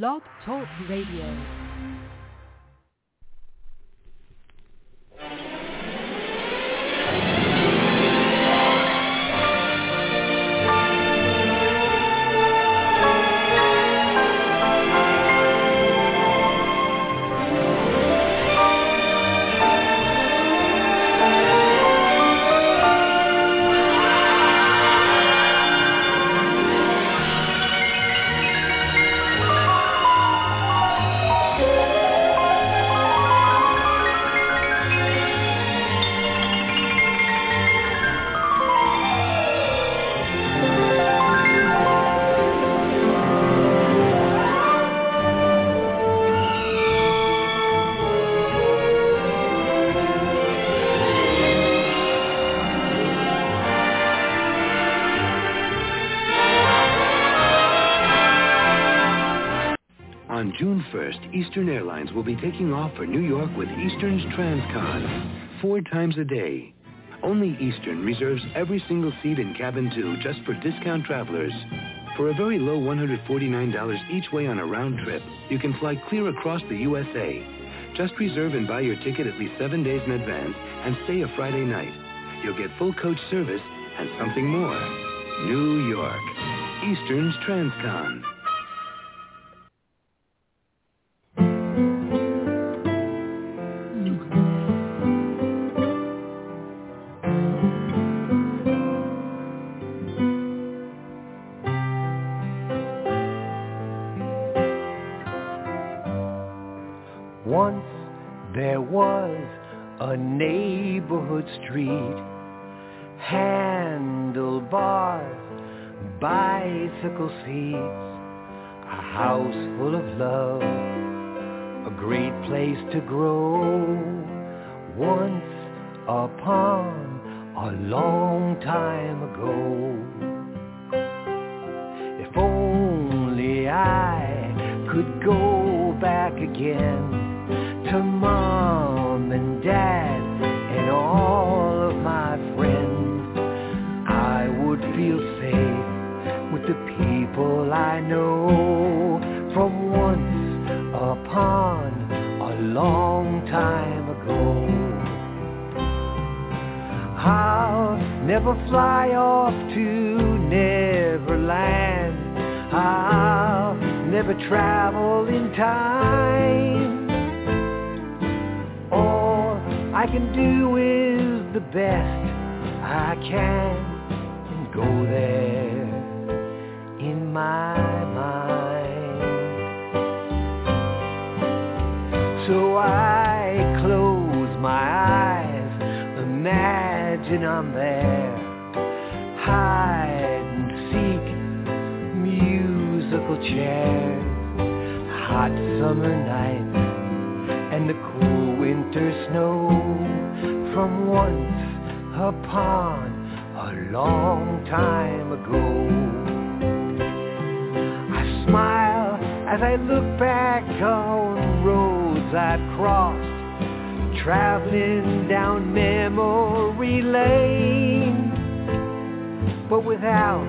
Blog Talk Radio. 1st, Eastern Airlines will be taking off for New York with Eastern's Transcon, four times a day. Only Eastern reserves every single seat in cabin two just for discount travelers. For a very low $149 each way on a round trip, you can fly clear across the USA. Just reserve and buy your ticket at least seven days in advance and stay a Friday night. You'll get full coach service and something more. New York. Eastern's Transcon. Neighborhood street, handlebars, bicycle seats, a house full of love, a great place to grow. Once upon a long time ago. If only I could go back again to the people I know from once upon a long time ago. I'll never fly off to Neverland. I'll never travel in time. All I can do is the best I can and go there my mind. So I close my eyes, imagine I'm there, hide and seek musical chairs, hot summer nights, and the cool winter snow from once upon a long time ago. Smile as I look back on roads I've crossed, traveling down memory lane. But without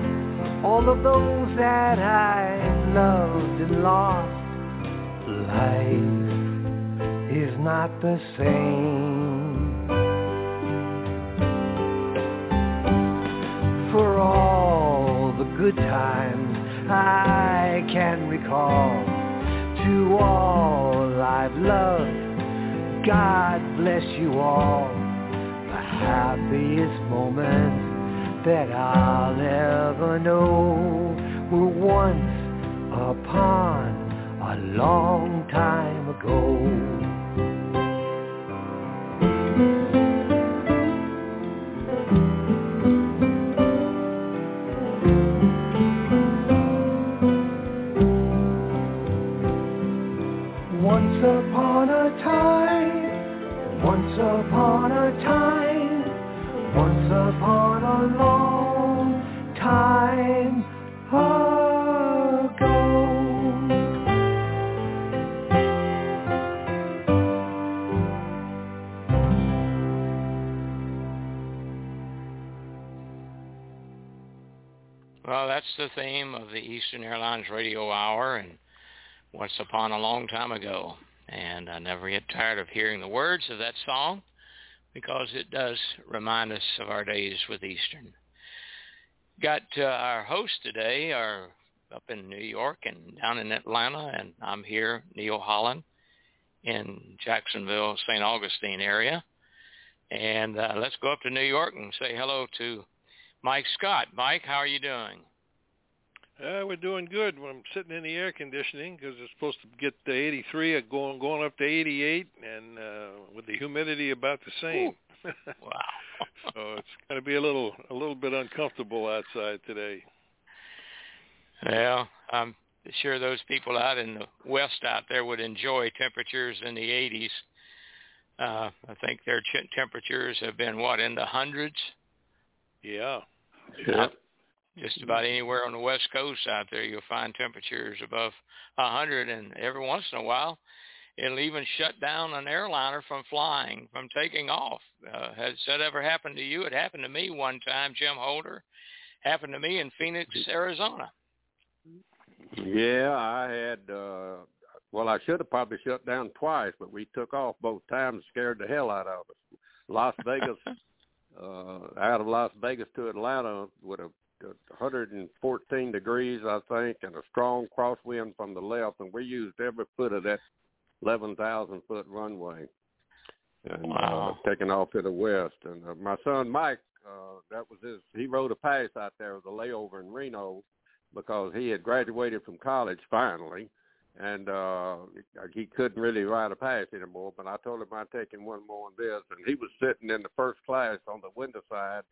all of those that I loved and lost, life is not the same. For all the good times I can recall, to all I've loved, God bless you all. The happiest moments that I'll ever know were once upon a long time ago. Eastern Airlines Radio Hour, and once upon a long time ago. And I never get tired of hearing the words of that song because it does remind us of our days with Eastern. Got uh, our host today, are up in New York and down in Atlanta, and I'm here, Neil Holland, in Jacksonville, St. Augustine area. And uh, let's go up to New York and say hello to Mike Scott. Mike, how are you doing? Uh, we're doing good. I'm sitting in the air conditioning because it's supposed to get to 83, uh, going going up to 88, and uh, with the humidity about the same. wow. so it's going to be a little a little bit uncomfortable outside today. Well, I'm sure those people out in the west out there would enjoy temperatures in the 80s. Uh, I think their ch- temperatures have been what in the hundreds. Yeah. Yeah just about anywhere on the west coast out there you'll find temperatures above a hundred and every once in a while it'll even shut down an airliner from flying from taking off. Uh, has that ever happened to you? It happened to me one time jim holder. Happened to me in phoenix arizona. Yeah i had uh well i should have probably shut down twice but we took off both times scared the hell out of us. Las vegas uh out of las vegas to atlanta with a 114 degrees, I think, and a strong crosswind from the left, and we used every foot of that 11,000 foot runway, and wow. uh, taking off to the west. And uh, my son Mike, uh, that was his. He rode a pass out there with a layover in Reno because he had graduated from college finally, and uh he couldn't really ride a pass anymore. But I told him I'd take him one more on this, and he was sitting in the first class on the window side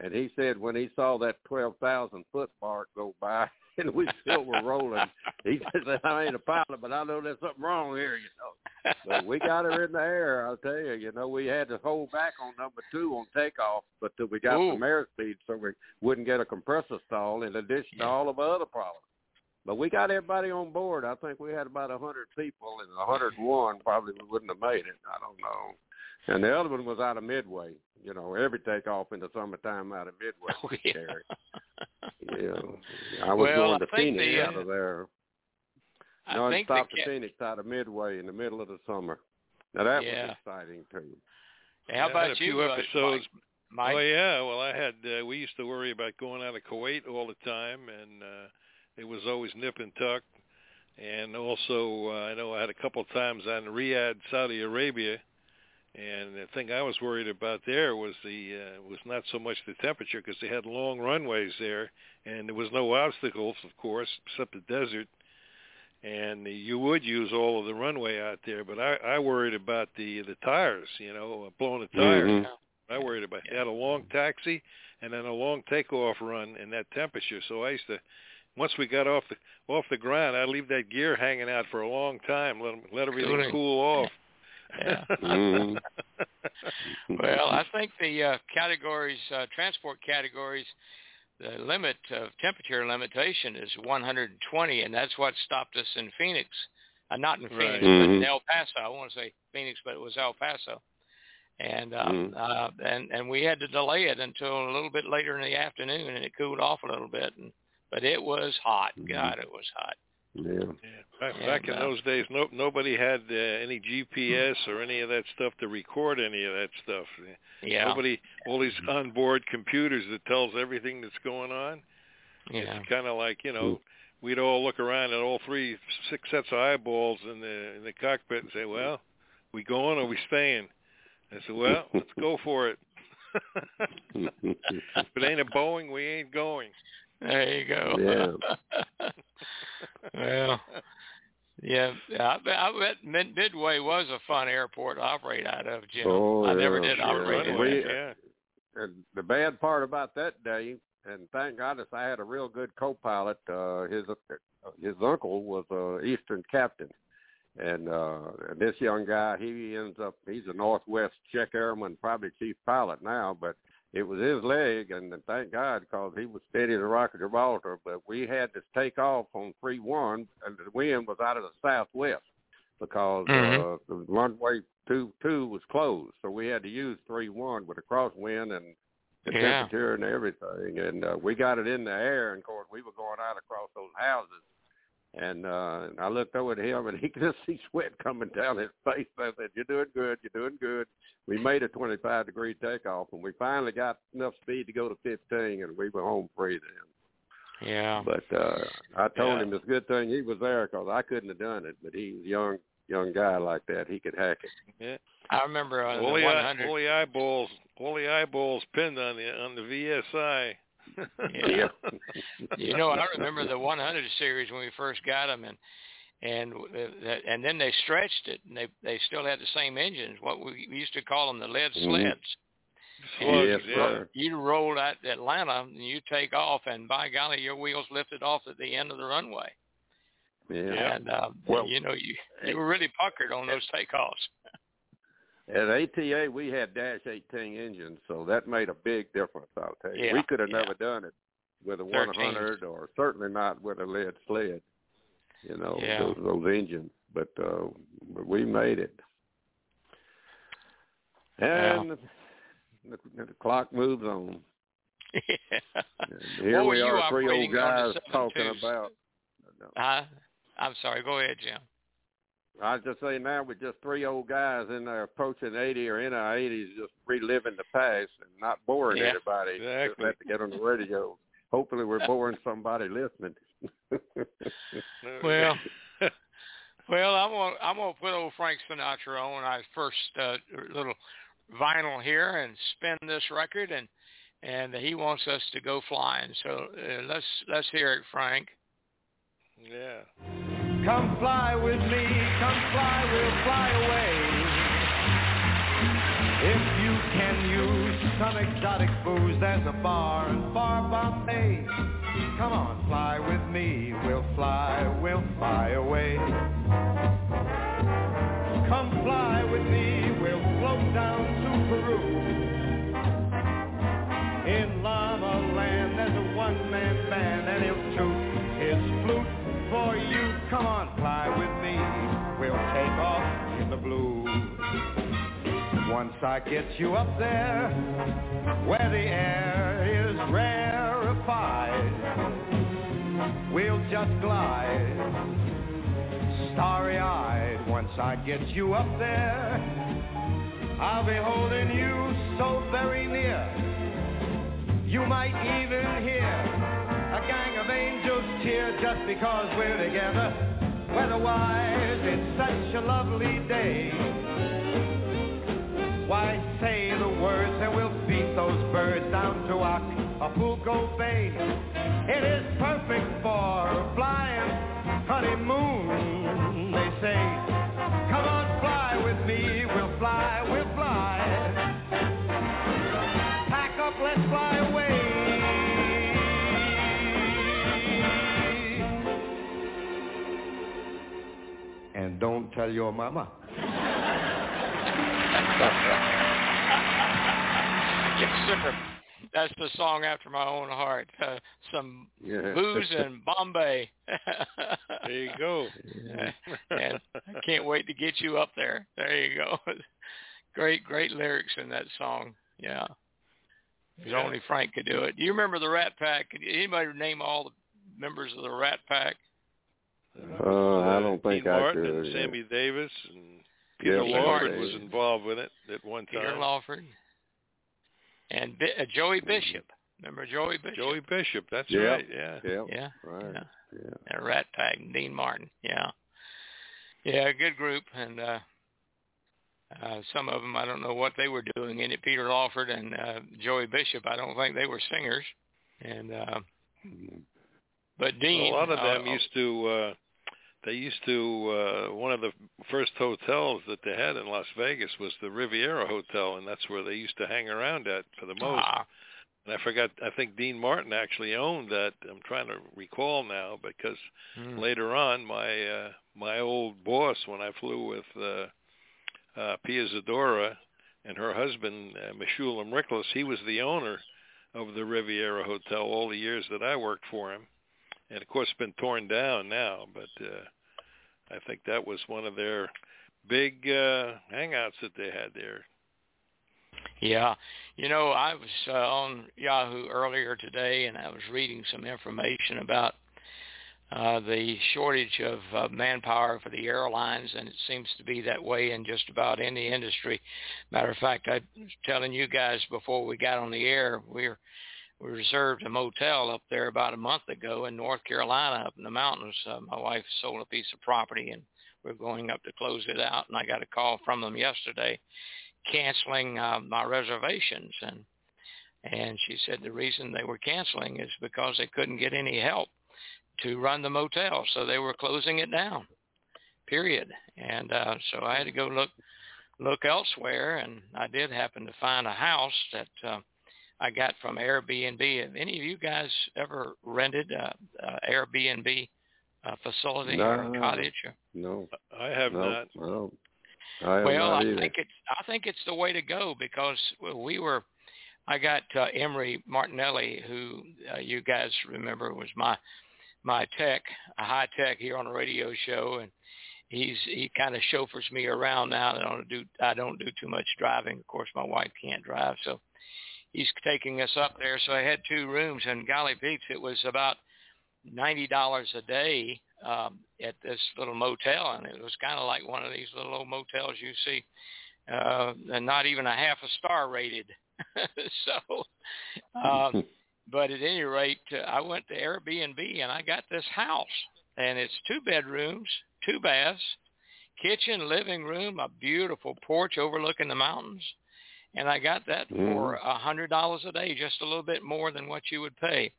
and he said when he saw that 12,000 foot mark go by and we still were rolling, he said, I ain't a pilot, but I know there's something wrong here, you know. But we got her in the air, I'll tell you. You know, we had to hold back on number two on takeoff, but till we got Ooh. some airspeed so we wouldn't get a compressor stall in addition Yeah. to all of our other problems. But we got everybody on board. I think we had about a 100 people, and a 101 probably wouldn't have made it. I don't know. And the other one was out of Midway. You know, every takeoff in the summertime out of Midway. oh, yeah. Yeah, I was Well, going to Phoenix the, uh, out of there. i No, think the stop to Phoenix out of Midway in the middle of the summer. Now that Yeah. was exciting too. how Yeah, I about a few you uh, mike, Oh yeah, well I had uh, we used to worry about going out of Kuwait all the time, and uh, it was always nip and tuck. And also, uh, I know I had a couple times on Riyadh, Saudi Arabia, and the thing I was worried about there was the uh, was not so much the temperature because they had long runways there, and there was no obstacles, of course, except the desert. And you would use all of the runway out there, but I, I worried about the the tires, you know, blowing the tires. Mhm. I worried about. They had a long taxi and then a long takeoff run in that temperature. So I used to, once we got off the off the ground, I'd leave that gear hanging out for a long time, let 'em- let everything cool off. Yeah. Mhm. well, I think the uh, categories, uh, transport categories, the limit of temperature limitation is 120, and that's what stopped us in Phoenix. Uh, not in Right. Phoenix, but in El Paso. I want to say Phoenix, but it was El Paso. And uh, Mhm. uh, and and we had to delay it until a little bit later in the afternoon, and it cooled off a little bit. And but it was hot. Mhm. God, it was hot. Yeah. Yeah. Back, And, back in uh, those days, no nobody had uh, any GPS or any of that stuff to record any of that stuff. Yeah. Nobody, all these onboard computers that tells everything that's going on. yeah. It's kind of like you know, we'd all look around at all three, six sets of eyeballs in the in the cockpit and say, "Well, we going or we staying?" I said, "Well, let's go for it." if it ain't a Boeing, we ain't going. There you go. Yeah. well, yeah, I, bet- I bet Mid- Midway was a fun airport to operate out of, Jim. Oh, I never yeah, did sure. operate in We- it. yeah. and the bad part about that day, and thank goodness I had a real good co-pilot. Uh, his his uncle was a Eastern captain, and uh, and this young guy he ends up he's a Northwest check airman, probably chief pilot now, but it was his leg, and thank God because he was steady as a rock at Gibraltar. But we had to take off on three one, and the wind was out of the southwest because Mhm. uh, the runway two two was closed, so we had to use three one with a crosswind and the Yeah. temperature and everything. And uh, we got it in the air, and of course we were going out across those houses, And uh, I looked over at him, and he could just see sweat coming down his face. I said, "You're doing good. You're doing good." We made a 25 degree takeoff, and we finally got enough speed to go to 15, and we were home free then. Yeah. But uh, I told Yeah. him it's a good thing he was there because I couldn't have done it. But he's a young young guy like that. He could hack it. Yeah. I remember on all the the, eye, 100. all eyeballs, all the eyeballs pinned on the on the VSI. Yeah. you know, I remember the 100 series when we first got them, and and that- and then they stretched it, and they they still had the same engines. What we used to call them the lead Mhm. sleds. Slugs, Yes, yeah. sir. You roll out Atlanta, and you take off, and by golly, your wheels lifted off at the end of the runway. Yeah. And uh, Well- you know, you you were really puckered on those takeoffs. At ATA, we had Dash 18 engines, so that made a big difference. I'll tell you, Yeah, we could have yeah. never done it with a 13. 100, or certainly not with a lead sled. You know, Yeah. those, those engines, but uh, but we made it. And the, the clock moves on. yeah. Here we are, three old guys talking 72s? about. Huh? I'm sorry. Go ahead, Jim. I was just saying now with just three old guys in there approaching 80 or in our 80s, just reliving the past and not boring Yeah. anybody. Just Exactly. have to get on the radio. Hopefully, we're boring somebody listening. Well, well, I'm gonna I'm gonna put old Frank Sinatra on our first uh, little vinyl here and spin this record, and and he wants us to go flying. So uh, let's let's hear it, Frank. yeah. Come fly with me, come fly, we'll fly away. If you can use some exotic booze, there's a bar in far Bombay. Come on, fly with me, we'll fly, we'll fly away. I get you up there, where the air is rarefied, we'll just glide, starry-eyed. Once I get you up there, I'll be holding you so very near. You might even hear a gang of angels cheer just because we're together. Weather-wise, it's such a lovely day. Why say the words and we'll beat those birds down to Acapulco Bay. It is perfect for a flying honeymoon, they say. Come on, fly with me, we'll fly, we'll fly. Pack up, let's fly away. And don't tell your mama. Yes, sir. That's the song after my own heart. Uh, some Yeah. booze and Bombay. There you go. and I can't wait to get you up there. There you go. great, great lyrics in that song. Yeah. If Yeah. only Frank could do it. Do you remember the Rat Pack? Could anybody name all the members of the Rat Pack? Uh, I don't think Dean I Martin could, and. Sammy Davis and Peter Yeah, Lawford was involved with it at one time. Peter. Lawford and Bi- uh, Joey Bishop. Remember Joey Bishop? Joey Bishop, that's Yeah. right. Yeah. Yeah. Yeah. Right. Yeah. Yeah. and Rat Pack and Dean Martin. Yeah, yeah, good group, and uh, uh, some of them I don't know what they were doing in it. Peter Lawford and uh, Joey Bishop, I don't think they were singers, and uh, but Dean. a lot of them uh, used to uh they used to uh one of the first hotels that they had in Las Vegas was the Riviera Hotel and that's where they used to hang around at for the most. ah, And I forgot I think Dean Martin actually owned that. I'm trying to recall now because mm, later on my uh my old boss when I flew with uh uh Pia Zadora and her husband uh, Meshulam Riklis, he was the owner of the Riviera Hotel all the years that I worked for him. And of course it's been torn down now, but uh I think that was one of their big uh hangouts that they had there. Yeah, you know, I was uh, on Yahoo earlier today, and I was reading some information about uh, the shortage of uh, manpower for the airlines, and it seems to be that way in just about any industry. Matter of fact, I was telling you guys before we got on the air, we're we reserved a motel up there about a month ago in North Carolina, up in the mountains. Uh, my wife sold a piece of property, and we're going up to close it out. And I got a call from them yesterday, canceling uh, my reservations, and and she said the reason they were canceling is because they couldn't get any help to run the motel, so they were closing it down. Period. And uh, so I had to go look look elsewhere, and I did happen to find a house that uh, I got from Airbnb. Have any of you guys ever rented a, a Airbnb uh, facility no, or a cottage? Or? No, I have no, not. No, I have well, not I either. think it's I think it's the way to go because we were. I got uh, Emery Martinelli, who uh, you guys remember was my my tech, a high tech here on a radio show, and he's he kind of chauffeurs me around now. I don't do I don't do too much driving. Of course, my wife can't drive, so he's taking us up there. So I had two rooms, and golly peeps, it was about ninety dollars a day um, at this little motel, and it was kind of like one of these little old motels you see, uh, and not even a half a star rated. so, um, but at any rate, uh, I went to Airbnb and I got this house, and it's two bedrooms, two baths, kitchen, living room, a beautiful porch overlooking the mountains, and I got that Mm. for a hundred dollars a day, just a little bit more than what you would pay.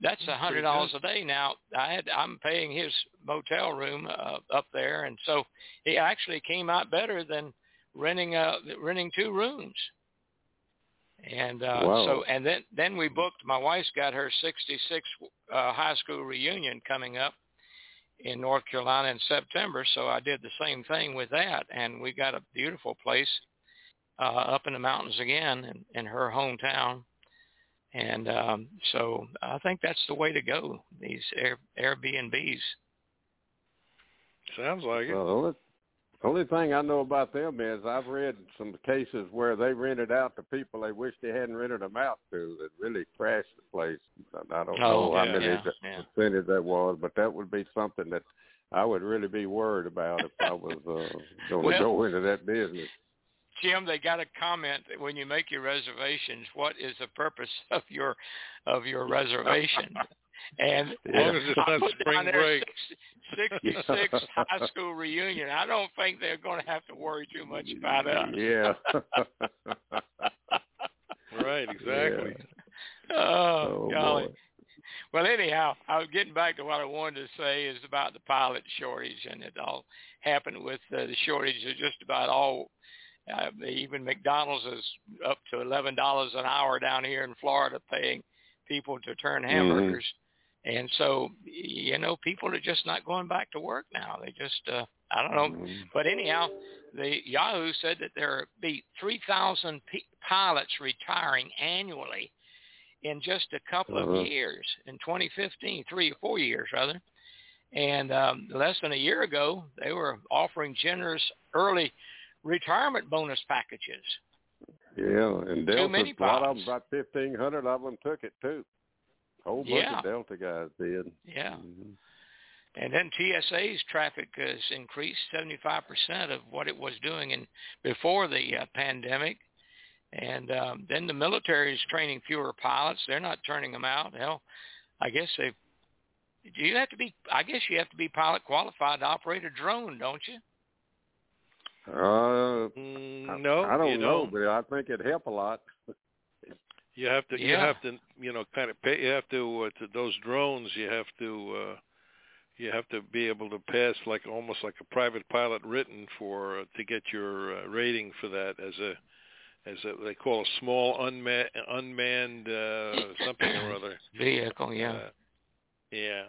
That's a hundred dollars a day. Now I had I'm paying his motel room uh, up there, and so he actually came out better than renting uh renting two rooms. And uh, Wow. so and then then we booked. My wife's got her 66 uh, high school reunion coming up in North Carolina in September. So I did the same thing with that, and we got a beautiful place uh, up in the mountains again in, in her hometown. And um, so I think that's the way to go. These Air, Airbnbs. Sounds like it. Well, the only, only thing I know about them is I've read some cases where they rented out to people they wish they hadn't rented them out to that really crashed the place. I don't Oh, know how many yeah, that yeah. percentage that was, but that would be something that I would really be worried about if I was uh, going to Well- go into that business. Jim, they got a comment that when you make your reservations, what is the purpose of your of your reservation? And As long I put spring down there break. 66 high school reunion. I don't think they're going to have to worry too much about us. Yeah. Right, exactly. Oh, Oh, golly. boy. Well, anyhow, I was getting back to what I wanted to say is about the pilot shortage, and it all happened with uh, the shortage of just about all. Uh, even McDonald's is up to eleven dollars an hour down here in Florida, paying people to turn hamburgers, and so you know people are just not going back to work now. They just uh, I don't know, Mhm. but anyhow, the Yahoo said that there be 3,000 p- pilots retiring annually in just a couple Uh-huh. of years in 2015, three or four years rather. And um, less than a year ago, they were offering generous early retirement bonus packages. Yeah, and Delta, many a lot of them, about fifteen hundred of them took it too. whole bunch Yeah. of Delta guys did. Yeah. Mhm. And then TSA's traffic has increased 75% of what it was doing in before the uh, pandemic. And um, then the military is training fewer pilots. They're not turning them out. Hell, I guess they. Do you have to be? I guess you have to be pilot qualified to operate a drone, don't you? Uh, Mm, no, I don't you know, don't. but I think it'd help a lot. You have to. You have to. You know, kind of pay. You have to. Uh, to those drones, you have to. uh You have to be able to pass like almost like a private pilot written for uh, to get your uh, rating for that as a as a they call a small unmanned unmanned uh something or other. Vehicle, yeah. Uh, yeah.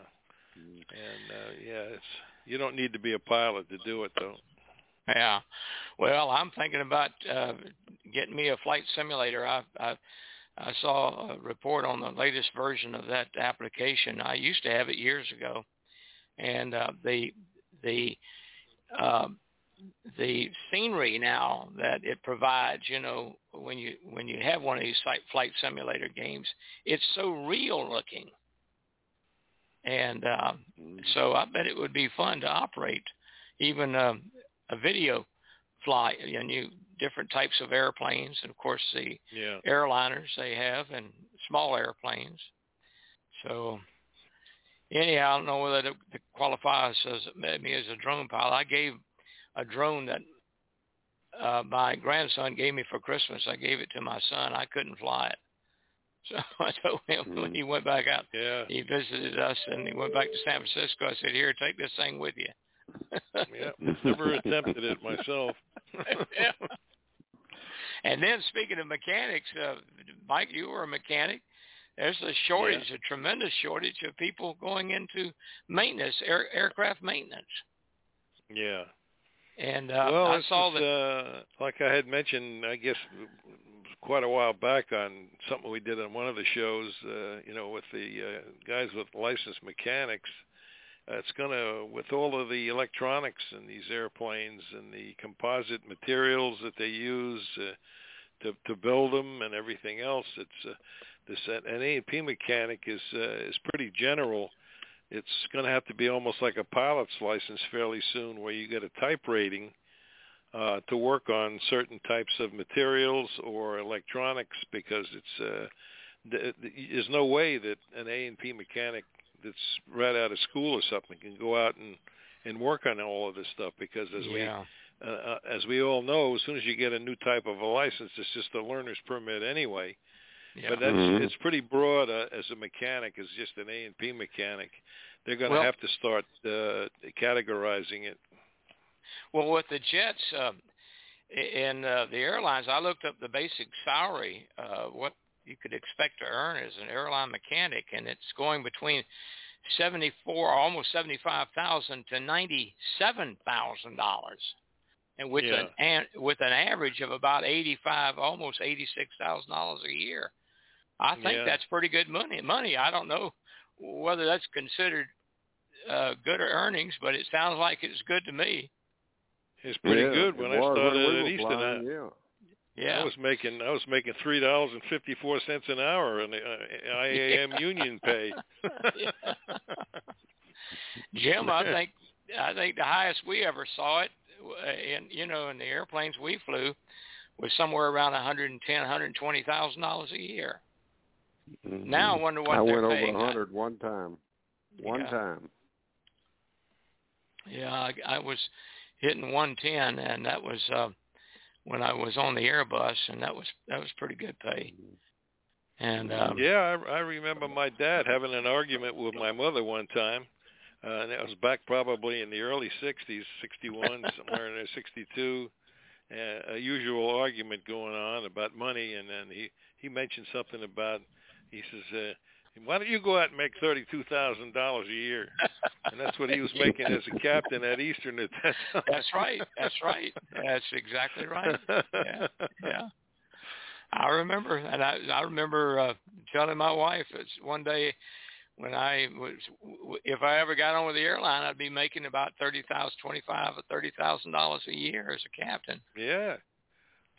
And uh yeah, it's you don't need to be a pilot to do it though. Yeah. Well, I'm thinking about uh, getting me a flight simulator. I, I I saw a report on the latest version of that application. I used to have it years ago, and uh, the the um, the scenery now that it provides, you know, when you when you have one of these flight flight simulator games, it's so real looking. and uh, so I bet it would be fun to operate even um, a video flight. You know, different types of airplanes, and of course the yeah. airliners they have and small airplanes. So anyhow, I don't know whether it qualifies as me as a drone pilot. I gave a drone that uh, my grandson gave me for Christmas. I gave it to my son. I couldn't fly it. So I told him when he went back out, yeah. he visited us and he went back to San Francisco. I said, here, take this thing with you. Yeah, never attempted it myself. yeah. And then speaking of mechanics, uh, Mike, you were a mechanic. There's a shortage, yeah. a tremendous shortage of people going into maintenance, air, aircraft maintenance. Yeah. And uh, well, I saw is, that. Uh, like I had mentioned, I guess quite a while back on something we did on one of the shows. Uh, you know, with the uh, guys with licensed mechanics. Uh, it's going to, with all of the electronics in these airplanes and the composite materials that they use uh, to to build them and everything else, it's uh, this an A&P mechanic is uh, is pretty general. It's going to have to be almost like a pilot's license fairly soon, where you get a type rating uh, to work on certain types of materials or electronics, because it's uh, there's no way that an A&P mechanic that's right out of school or something can go out and and work on all of this stuff because as yeah. we uh, uh, as we all know, as soon as you get a new type of a license, it's just a learner's permit anyway. Yeah. But that's Mhm. it's pretty broad uh, as a mechanic, as just an A and P mechanic. They're going to Well- have to start uh, categorizing it. Well, with the jets uh, and uh, the airlines, I looked up the basic salary, uh, what you could expect to earn as an airline mechanic, and it's going between seventy-four, almost seventy-five thousand to ninety-seven thousand dollars, and with Yeah. an, an with an average of about eighty-five, almost eighty-six thousand dollars a year. I think Yeah. that's pretty good money. Money. I don't know whether that's considered uh, good earnings, but it sounds like it's good to me. It's pretty Yeah, good it when I started at were Eastern. I, yeah. Yeah. I was making I was making three dollars and fifty four cents an hour in the uh, IAM union pay. Jim, I think I think the highest we ever saw it, uh, in you know, in the airplanes we flew, was somewhere around one hundred and ten, one hundred and twenty thousand dollars a year. Mhm. Now I wonder what I they're went paying. over a hundred one time. One Yeah. time. Yeah, I, I was hitting one ten, and that was uh, when I was on the Airbus, and that was that was pretty good pay. And um, yeah, I, I remember my dad having an argument with my mother one time, uh, and that was back probably in the early '60s, '61, somewhere in there, '62. Uh, a usual argument going on about money, and then he he mentioned something about he says. Uh, why don't you go out and make thirty-two thousand dollars a year? And that's what he was making as a captain at Eastern at that time. That's right. That's right. That's exactly right. Yeah. Yeah. I remember, and I I remember uh, telling my wife it's one day when I was if I ever got on with the airline, I'd be making about thirty thousand, twenty-five or thirty thousand dollars a year as a captain. Yeah.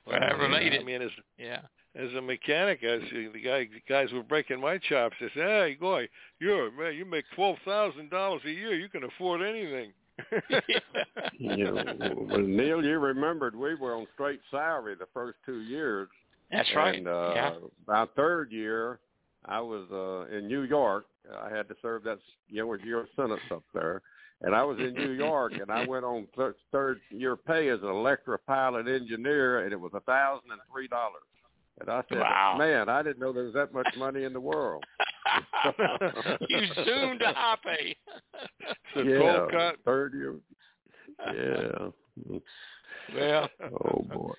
If I ever made I it. mean, as Yeah. As a mechanic, I see the guy the guys were breaking my chops. They said, "Hey, boy, you're man, you make twelve thousand dollars a year. You can afford anything." You know, well, Neil, you remembered we were on straight salary the first two years. That's right. And uh, yeah. my third year, I was uh, in New York. I had to serve that you know your sentence up there, and I was in New York, and I went on th- third year pay as an electro pilot engineer, and it was a thousand and three dollars. And I said, Wow. man, I didn't know there was that much money in the world. you zoomed to high pay. So yeah, cold cut. third year. Yeah. well, Oh boy.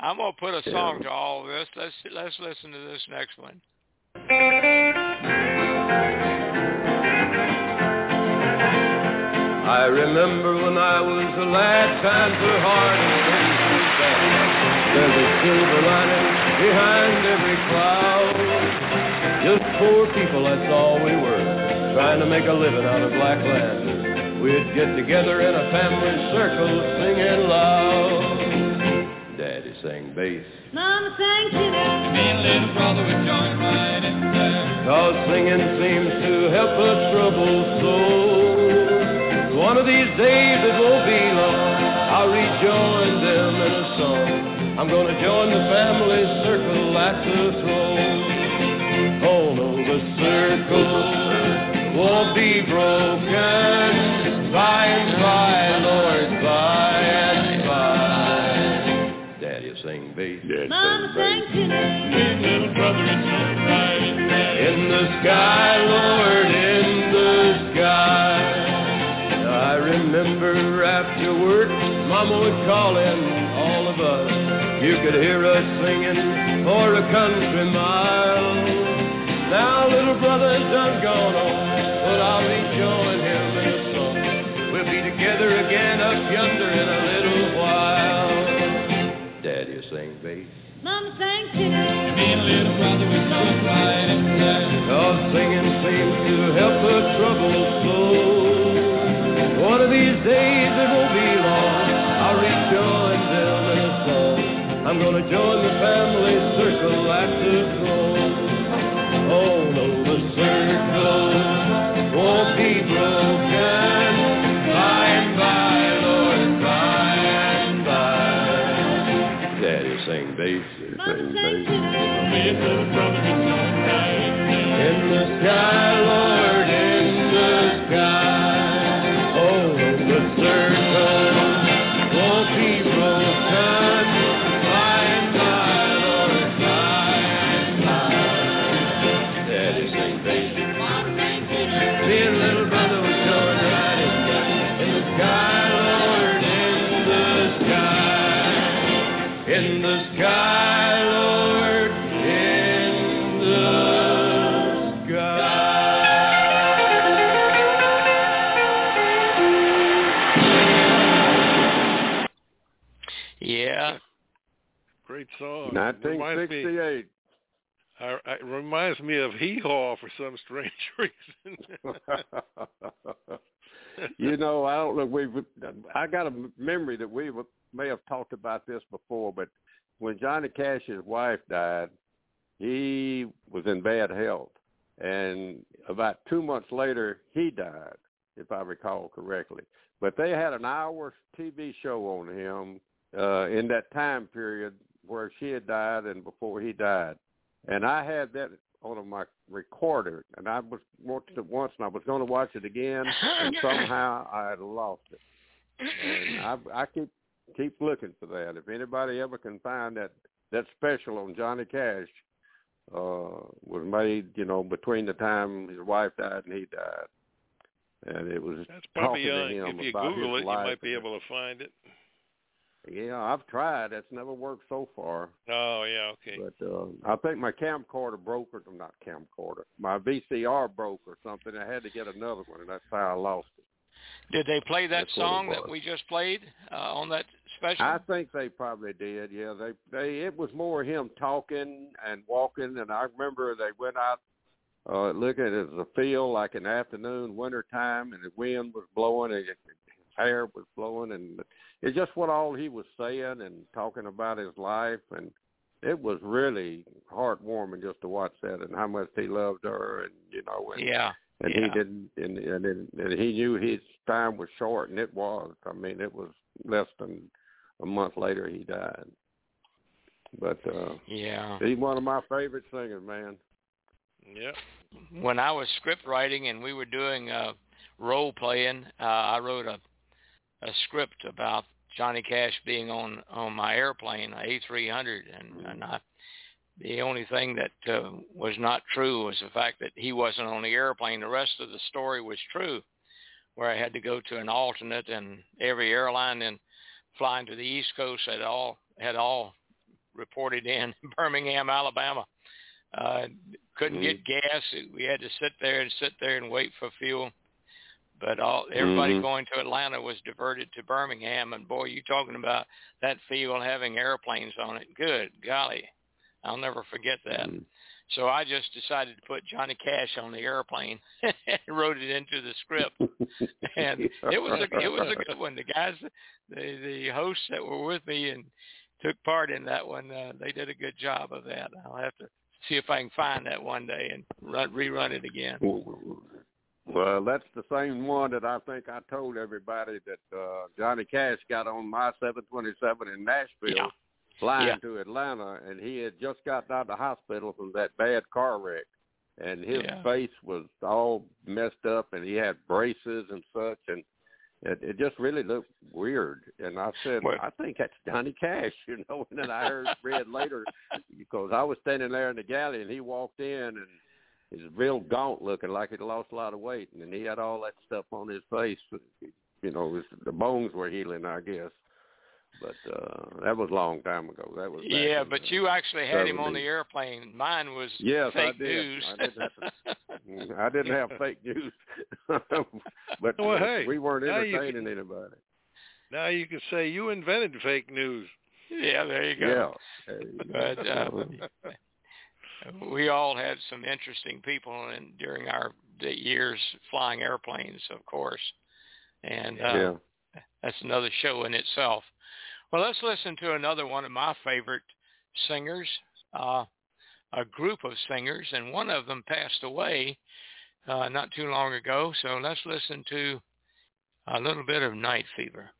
I'm gonna put a Yeah. song to all of this. Let's let's listen to this next one. I remember when I was a lad, times were hard and things were bad. There's a silver lining behind every cloud. Just poor people, that's all we were, trying to make a living out of black land. We'd get together in a family circle, singing loud. Daddy sang bass. Mama sang tenor. Me and little brother would join right in there. Cause singing seems to help a troubled soul. One of these days it won't be long, I'll rejoin them in a song. I'm gonna join the family circle at the throne. Oh no, the circle won't be broken by and by, Lord, by and by. Daddy sing bass. Mama sang tenor. little brother and son riding In the sky, Lord, in the sky. I remember after work, Mama would call in all of us. You could hear us singing for a country mile. Now little brother's done gone on, but I'll rejoin him in a song. We'll be together again up yonder in a little while. Daddy sing bass. Mama sang tenor. little brother was so right Cause singing seems to help a troubled soul. I'm gonna join the family circle at the. Reminds me, 1968. I, I, it reminds me of Hee Haw for some strange reason. you know, I don't know. We've I got a memory that we may have talked about this before, but when Johnny Cash's wife died, he was in bad health, and about two months later, he died, if I recall correctly. But they had an hour TV show on him uh, in that time period where she had died and before he died, and I had that on my recorder, and I was watched it once, and I was going to watch it again, and somehow I had lost it. And I, I keep keep looking for that. If anybody ever can find that that special on Johnny Cash, uh, was made, you know, between the time his wife died and he died, and it was That's probably talking to uh, if you about Google his it, you life might be able to find it. Yeah, I've tried. That's never worked so far. Oh yeah, okay. But uh, I think my camcorder broke, or not camcorder, my VCR broke or something. I had to get another one, and that's how I lost it. did they play that That's song that we just played uh, on that special? I think they probably did. Yeah, they they it was more him talking and walking, and I remember they went out uh looking at it as a field like an afternoon, winter time, and the wind was blowing, and his hair was blowing, and it's just what all he was saying and talking about his life, and it was really heartwarming just to watch that and how much he loved her, and you know, and yeah, and yeah. he didn't and and, and and he knew his time was short and it was i mean it was less than a month later he died but uh yeah. he's one of my favorite singers man Yep. when I was script writing and we were doing uh, role playing, uh, I wrote a a script about Johnny Cash being on on my airplane, a A300, and and I, the only thing that uh, was not true was the fact that he wasn't on the airplane. The rest of the story was true, where I had to go to an alternate, and every airline then flying to the East Coast had all had all reported in Birmingham, Alabama. Uh, couldn't get gas. We had to sit there and sit there and wait for fuel. But all everybody Mhm. going to Atlanta was diverted to Birmingham, and boy, you talking about that field having airplanes on it. Good golly, I'll never forget that. Mhm. So I just decided to put Johnny Cash on the airplane and wrote it into the script, and it was a it was a good one. The guys, the the hosts that were with me and took part in that one, uh, they did a good job of that. I'll have to see if I can find that one day and run, rerun it again. Well, that's the same one that I think I told everybody that uh Johnny Cash got on my 727 in Nashville, Yeah. flying Yeah. to Atlanta, and he had just gotten out of the hospital from that bad car wreck, and his Yeah. face was all messed up, and he had braces and such, and it, it just really looked weird. And I said, Well- I think that's Johnny Cash, you know. And then I heard read later because I was standing there in the galley, and he walked in, and he's real gaunt looking, like he'd lost a lot of weight, and he had all that stuff on his face. You know, his, the bones were healing, I guess. But uh that was a long time ago. That was Yeah, in, but uh, you actually had him on the airplane. Mine was Yes, I fake did. news. I didn't have I didn't have fake news, but Well, uh, hey, we weren't now you entertaining anybody. Now you can say you invented fake news. yeah, there you Yeah. go. Hey, But uh, we all had some interesting people in during our years flying airplanes, of course, and uh, yeah. that's another show in itself. Well, let's listen to another one of my favorite singers, uh, a group of singers, and one of them passed away uh, not too long ago. So let's listen to a little bit of Night Fever.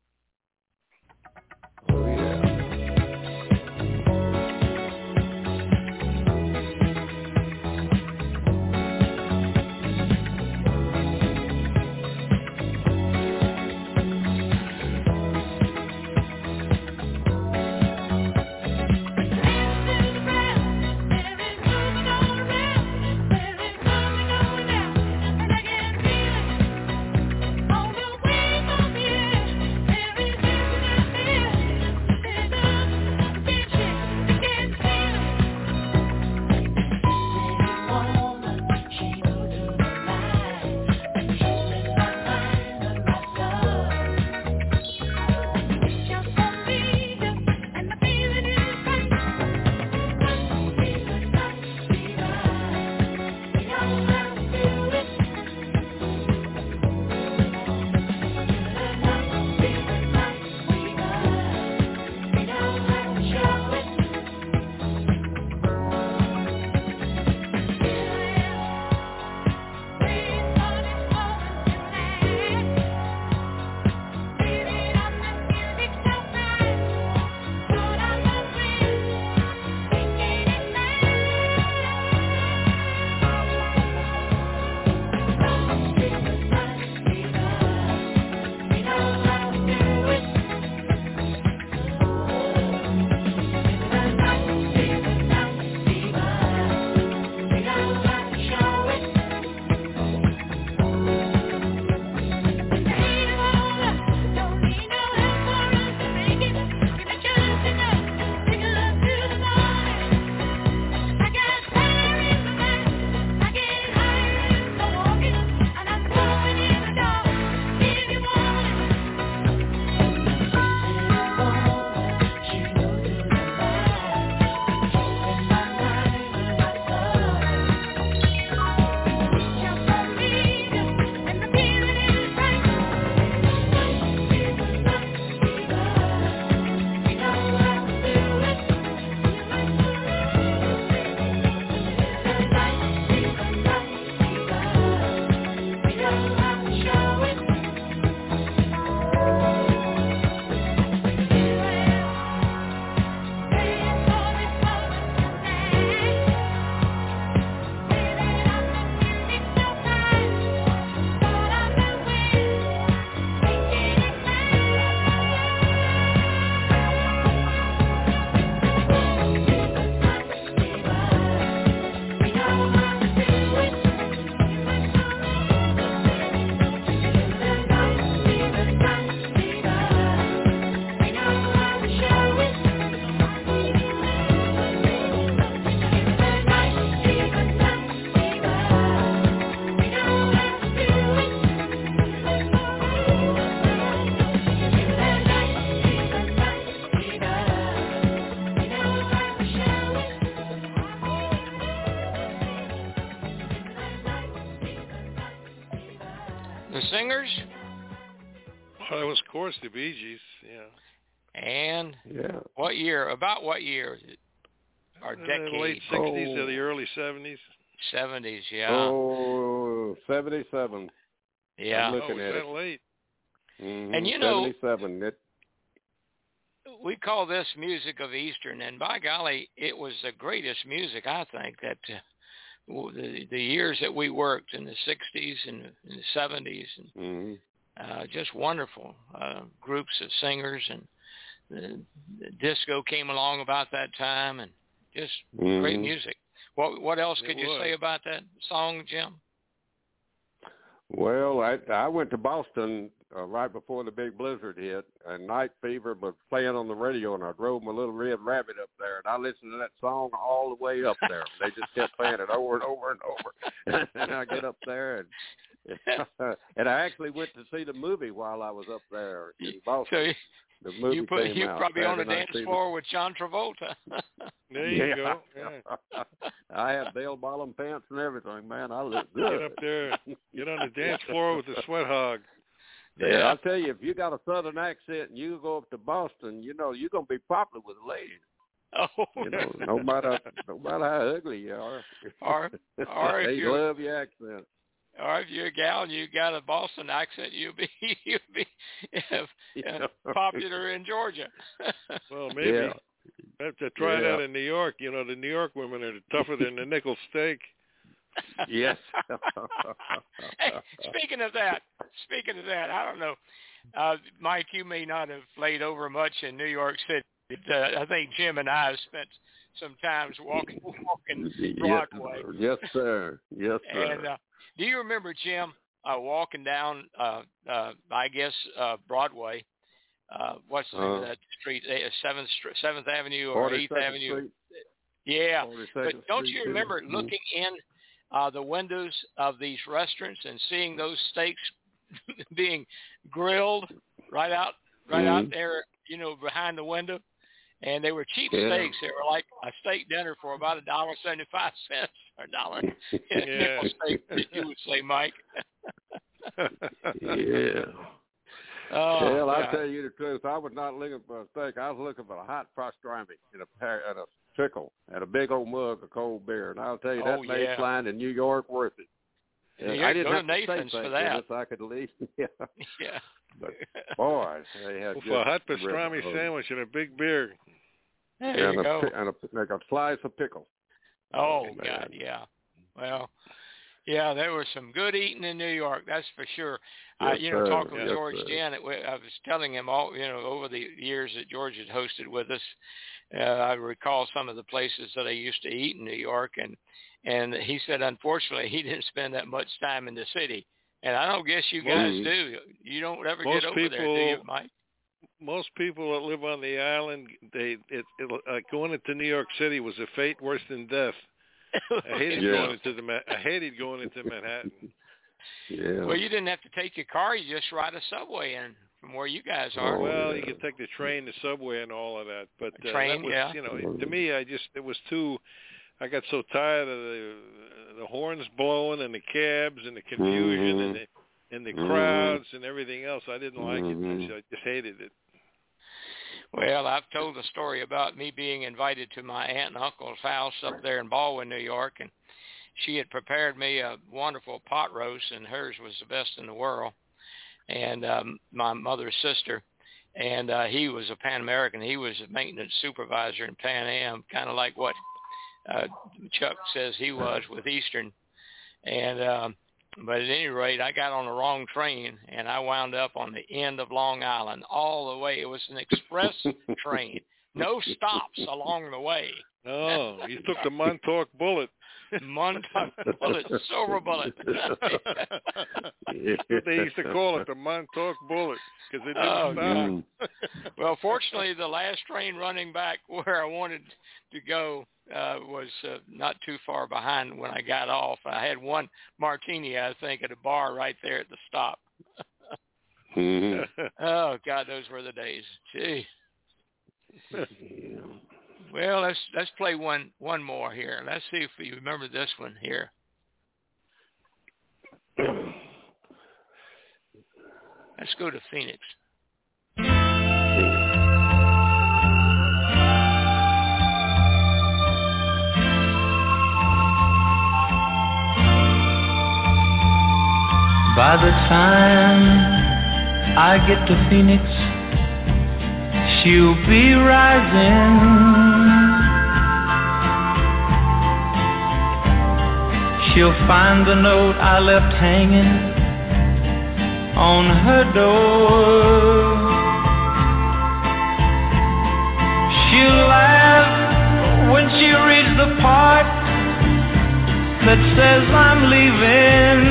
Course, the Bee Gees. Yeah. and Yeah. what year? About what year? or In the decade. late '60s Oh. or the early '70s. 70s, yeah. Oh, 77. yeah. I'm Oh, looking was at that it. late? Mhm, And you know- 77. It, we call this music of Eastern, and by golly, it was the greatest music I think that uh, the the years that we worked in the '60s and in the '70s, and mhm. Uh, just wonderful uh, groups of singers, and the, the disco came along about that time, and just great Mhm. music. What what else It could you was. say about that song, Jim? Well, I I went to Boston uh, right before the big blizzard hit, and Night Fever was playing on the radio, and I drove my little red rabbit up there, and I listened to that song all the way up there. they just kept playing it over and over and over, and I get up there and. and I actually went to see the movie while I was up there in So Boston. you, The movie you put came you out probably on a Saturday Night dance Fever. floor with John Travolta. There you go. Yeah. I had bell bottom pants and everything, man. I looked Get good. up there. Get on the dance floor with the sweat hog. Yeah, Yeah. I'll tell you, if you got a southern accent and you go up to Boston, you know you're gonna be popular with ladies. oh, You know, no matter no matter how ugly you are, Or- or they you're- love your accent. Or if you're a gal and you got a Boston accent, you'll be you'll be uh, popular in Georgia. Well, maybe. Yeah. I have to try it Yeah. out in New York. You know, the New York women are tougher than the nickel steak. Yes. hey, speaking of that, speaking of that, I don't know, uh, Mike, you may not have played over much in New York City. Uh, I think Jim and I have spent some times walking walking Broadway. Yes, sir. Yes, sir. And uh, do you remember Jim uh, walking down, uh, uh, I guess uh, Broadway? Uh, what's the name of Uh, that street? Uh, Seventh Seventh Avenue or Eighth Avenue? Street, Yeah, but don't you remember Mhm. looking in uh, the windows of these restaurants and seeing those steaks being grilled right out, right out Mhm. there, you know, behind the window? And they were cheap Yeah. steaks. They were like a steak dinner for about a dollar seventy-five cents or a dollar nickel steak, as you would say, Mike. yeah. Oh, well, I God. tell you the truth. I was not looking for a steak. I was looking for a hot pastrami and a pair and a pickle and a big old mug of cold beer. And I'll tell you that Oh, made yeah. flying in New York worth it. Yeah, I didn't go to have to say Nathan's for thank that. goodness. I could at least, yeah. yeah. But boy, they had Well, good for a hot pastrami rolls. sandwich and a big beer. There and you a, go. and a like a slice of pickle. Oh man. God, yeah. Well, yeah, there was some good eating in New York, that's for sure. I, Yes, you know, sir. talking with Yes, George sir. Janet, I was telling him all, you know, over the years that George had hosted with us, uh, I recall some of the places that I used to eat in New York, and and he said, unfortunately, he didn't spend that much time in the city, and I don't guess you guys do. You don't ever get over there, do you, Mike? Most people that live on the island, they it, it uh, going into New York City was a fate worse than death. I hated Yeah. going into the Ma- I hated going into Manhattan. Yeah. Well, you didn't have to take your car; you just ride a subway in from where you guys are. Oh, well, yeah. you could take the train, the subway, and all of that. But uh, Train, that was, yeah. you know, to me, I just it was too. I got so tired of the the horns blowing and the cabs and the confusion Mhm. and the and the Mhm. crowds and everything else. I didn't like it. Mhm. I just- I just hated it. Well, I've told the story about me being invited to my aunt and uncle's house up there in Baldwin, New York, and she had prepared me a wonderful pot roast, and hers was the best in the world. And um, my mother's sister, and uh, he was a Pan American. He was a maintenance supervisor in Pan Am, kind of like what uh, Chuck says he was with Eastern. And um, but at any rate, I got on the wrong train, and I wound up on the end of Long Island all the way. It was an express train, no stops along the way. Oh, you took the Montauk bullet. Montauk bullet, silver bullet. They used to call it, the Montauk bullet, because it didn't Oh, stop. Well, fortunately, the last train running back where I wanted to go uh, was uh, not too far behind when I got off. I had one martini, I think, at a bar right there at the stop. Mhm. Oh God, those were the days. Gee. Well, let's let's play one one more here. Let's see if you remember this one here. Let's go to Phoenix. By the time I get to Phoenix, she'll be rising. She'll find the note I left hanging on her door. She'll laugh when she reads the part that says I'm leaving.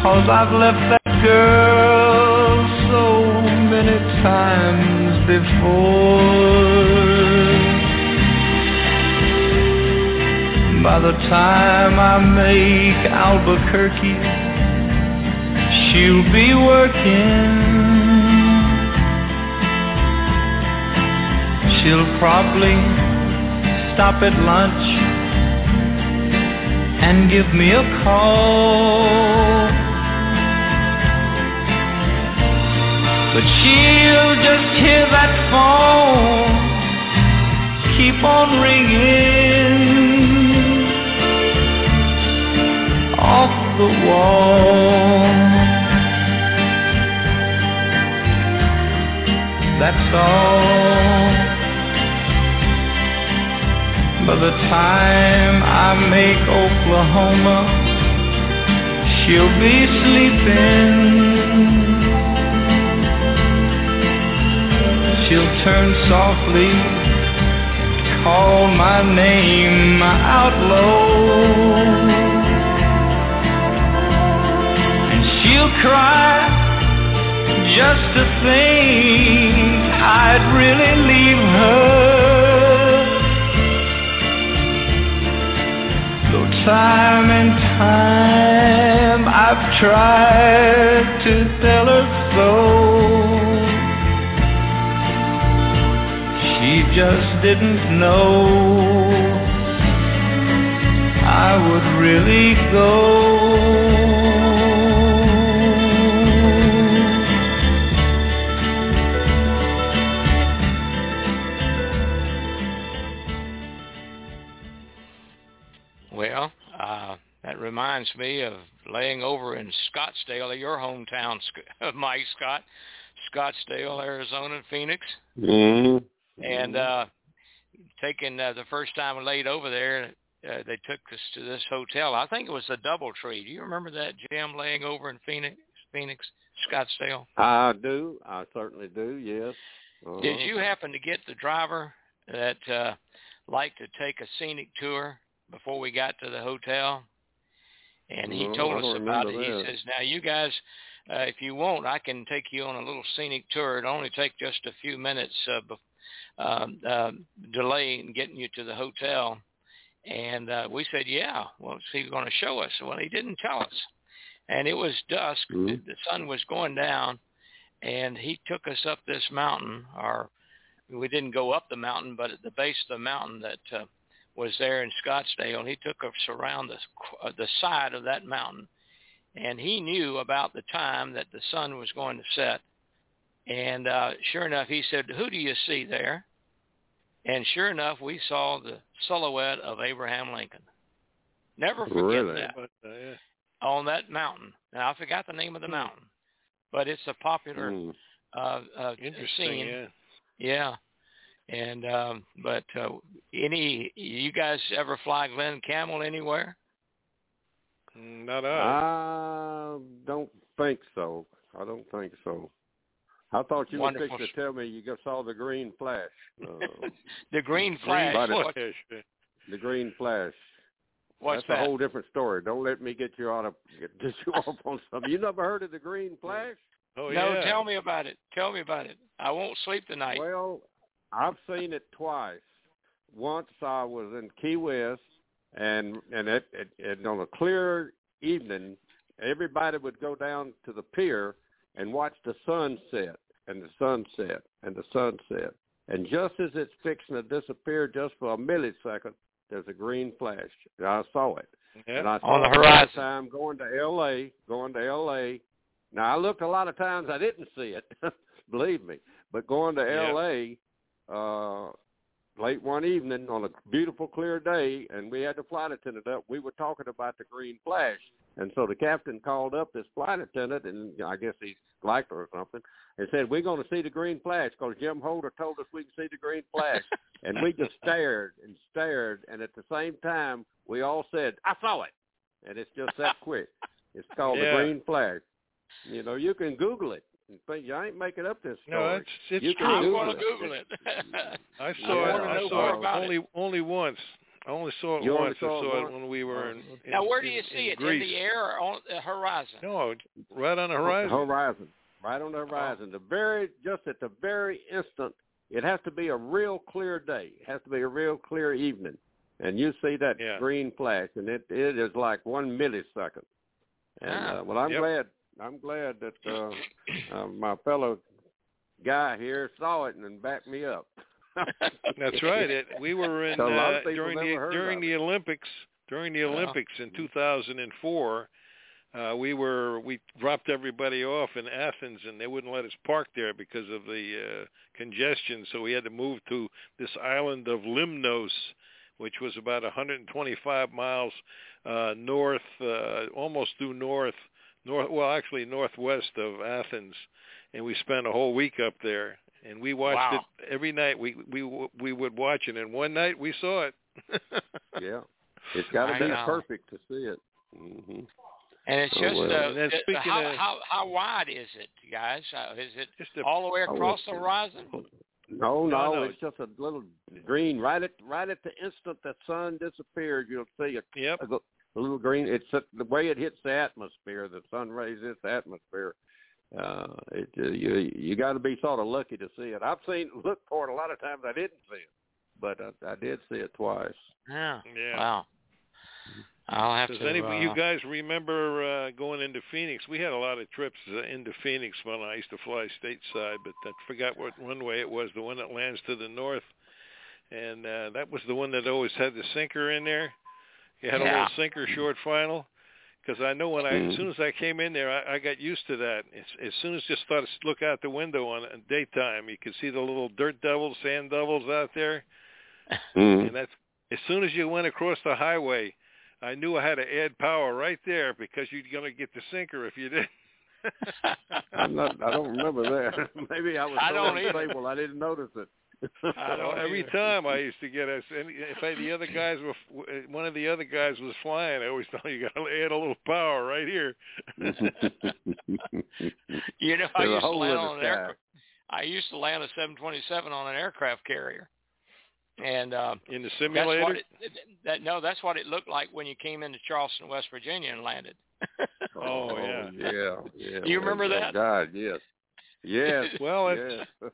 Cause I've left that girl so many times before. By the time I make Albuquerque, she'll be working. She'll probably stop at lunch and give me a call. But she'll just hear that phone keep on ringing off the wall. That's all. By the time I make Oklahoma, she'll be sleeping. She'll turn softly, call my name out low. Cry just to think I'd really leave her. Though time and time I've tried to tell her so. She just didn't know I would really go. Reminds me of laying over in Scottsdale, your hometown, Mike Scott, Scottsdale, Arizona, Phoenix, Mm-hmm. and uh, taking uh, the first time I laid over there. Uh, they took us to this hotel. I think it was the DoubleTree. Do you remember that, Jim, laying over in Phoenix, Phoenix, Scottsdale? I do. I certainly do. Yes. Did Uh-huh. you happen to get the driver that uh, liked to take a scenic tour before we got to the hotel? And he No, told us about it. He that. says, "Now you guys, uh, if you want, I can take you on a little scenic tour. It'll only take just a few minutes uh, bef- um, uh, delay in getting you to the hotel." And uh, we said, "Yeah, what's he going to show us?" Well, he didn't tell us. And it was dusk. Mhm. The, the sun was going down, and he took us up this mountain. Or we didn't go up the mountain, but at the base of the mountain that uh, was there in Scottsdale, and he took us around the uh, the side of that mountain, and he knew about the time that the sun was going to set. And uh, sure enough, he said, "Who do you see there?" And sure enough, we saw the silhouette of Abraham Lincoln. Never forget Really? that But, uh, yeah. on that mountain. Now I forgot the name of the mountain, but it's a popular Mm. uh, uh, Interesting, scene. yeah. Yeah. And um but uh any you guys ever fly Glen Campbell anywhere? Not us. I don't think so. I don't think so. I thought you Wonderful. were fixing to tell me you saw the green flash. Uh, the Green Flash. Green What, the green flash. what's That's that? a whole different story. Don't let me get you out of get get you off on something. You never heard of the green flash? Oh, no, yeah. tell me about it. Tell me about it. I won't sleep tonight. Well, I've seen it twice. Once I was in Key West, and and it, it, it on a clear evening, everybody would go down to the pier and watch the sunset and the sunset and the sunset. And just as it's fixing to disappear, just for a millisecond, there's a green flash. And I saw it. Yeah. And I On the saw horizon. time going to L.A., going to L.A. Now I looked a lot of times. I didn't see it, believe me. But going to Yeah. L.A., uh, late one evening on a beautiful clear day, and we had the flight attendant up. We were talking about the green flash, and so the captain called up this flight attendant, and I guess he liked her or something, and said, "We're going to see the green flash because Jim Holder told us we can see the green flash." and we just stared and stared, and at the same time, we all said, "I saw it," and it's just that quick. It's called Yeah. the green flash. You know, you can Google it. But you ain't making up this story. No, it's it's You true. I'm going to it. Google it. I I saw wanna it. know I saw it about it. only only once. I only saw it You only once. I saw it it when we were in. in now, where do you in- see in it? Greece. In the air or on the horizon? No, right on the horizon. The Horizon. Right on the horizon. The very just at the very instant it has to be a real clear day. It has to be a real clear evening. And you see that Yeah. green flash and it it is like one millisecond. And Ah. uh, well I'm Yep. glad I'm glad that uh, uh my fellow guy here saw it and backed me up. That's right. It, we were in So a lot of uh, during the during the. Olympics. During the Olympics in 2004, uh, we were we dropped everybody off in Athens, and they wouldn't let us park there because of the uh, congestion. So we had to move to this island of Limnos, which was about 125 miles uh, north, uh, almost due north, north. Well, actually northwest of Athens, and we spent a whole week up there. And we watched Wow. it every night. We we we would watch it, and one night we saw it. yeah. It's got to I be know. perfect to see it. hmm And it's Oh, just well. uh, And then uh, speaking how, of- how how wide is it, guys? Uh, is it Just a, all the way Oh, across it's- the horizon? No, No, no, no. it's just a little green. Right at right at the instant the sun disappears, you'll see a yep. a, go- a little green. It's a, the way it hits the atmosphere. The sun rays hits the atmosphere. Uh, it uh, you you got to be sort of lucky to see it. I've seen look for it a lot of times. I didn't see it, but I, I did see it twice. Yeah. Yeah. Wow. I'll have Does to. Does any uh, you guys remember uh, going into Phoenix? We had a lot of trips uh, into Phoenix when I used to fly stateside, but I forgot what runway it was. The one that lands to the north, and uh, that was the one that always had the sinker in there. You had a little sinker short final. Because I know when I, Mhm. as soon as I came in there, I, I got used to that. As, as soon as just started to look out the window on daytime, you could see the little dirt devils, sand devils out there. Mm. And that's as soon as you went across the highway, I knew I had to add power right there because you're gonna get the sinker if you didn't. I'm not. I don't remember that. Maybe I was I so don't either. I didn't notice it. I don't every time I used to get us, and if I, the other guys were, one of the other guys was flying, I always thought you, you got to add a little power right here. You know, I There's a used to hole in land on an aircraft. I used to land a 727 on an aircraft carrier, and um, In the that's simulator, what it. That no, that's what it looked like when you came into Charleston, West Virginia, and landed. Oh, yeah. yeah, yeah. Do You remember Oh, that? God, yes, yes. Well, it's- yes.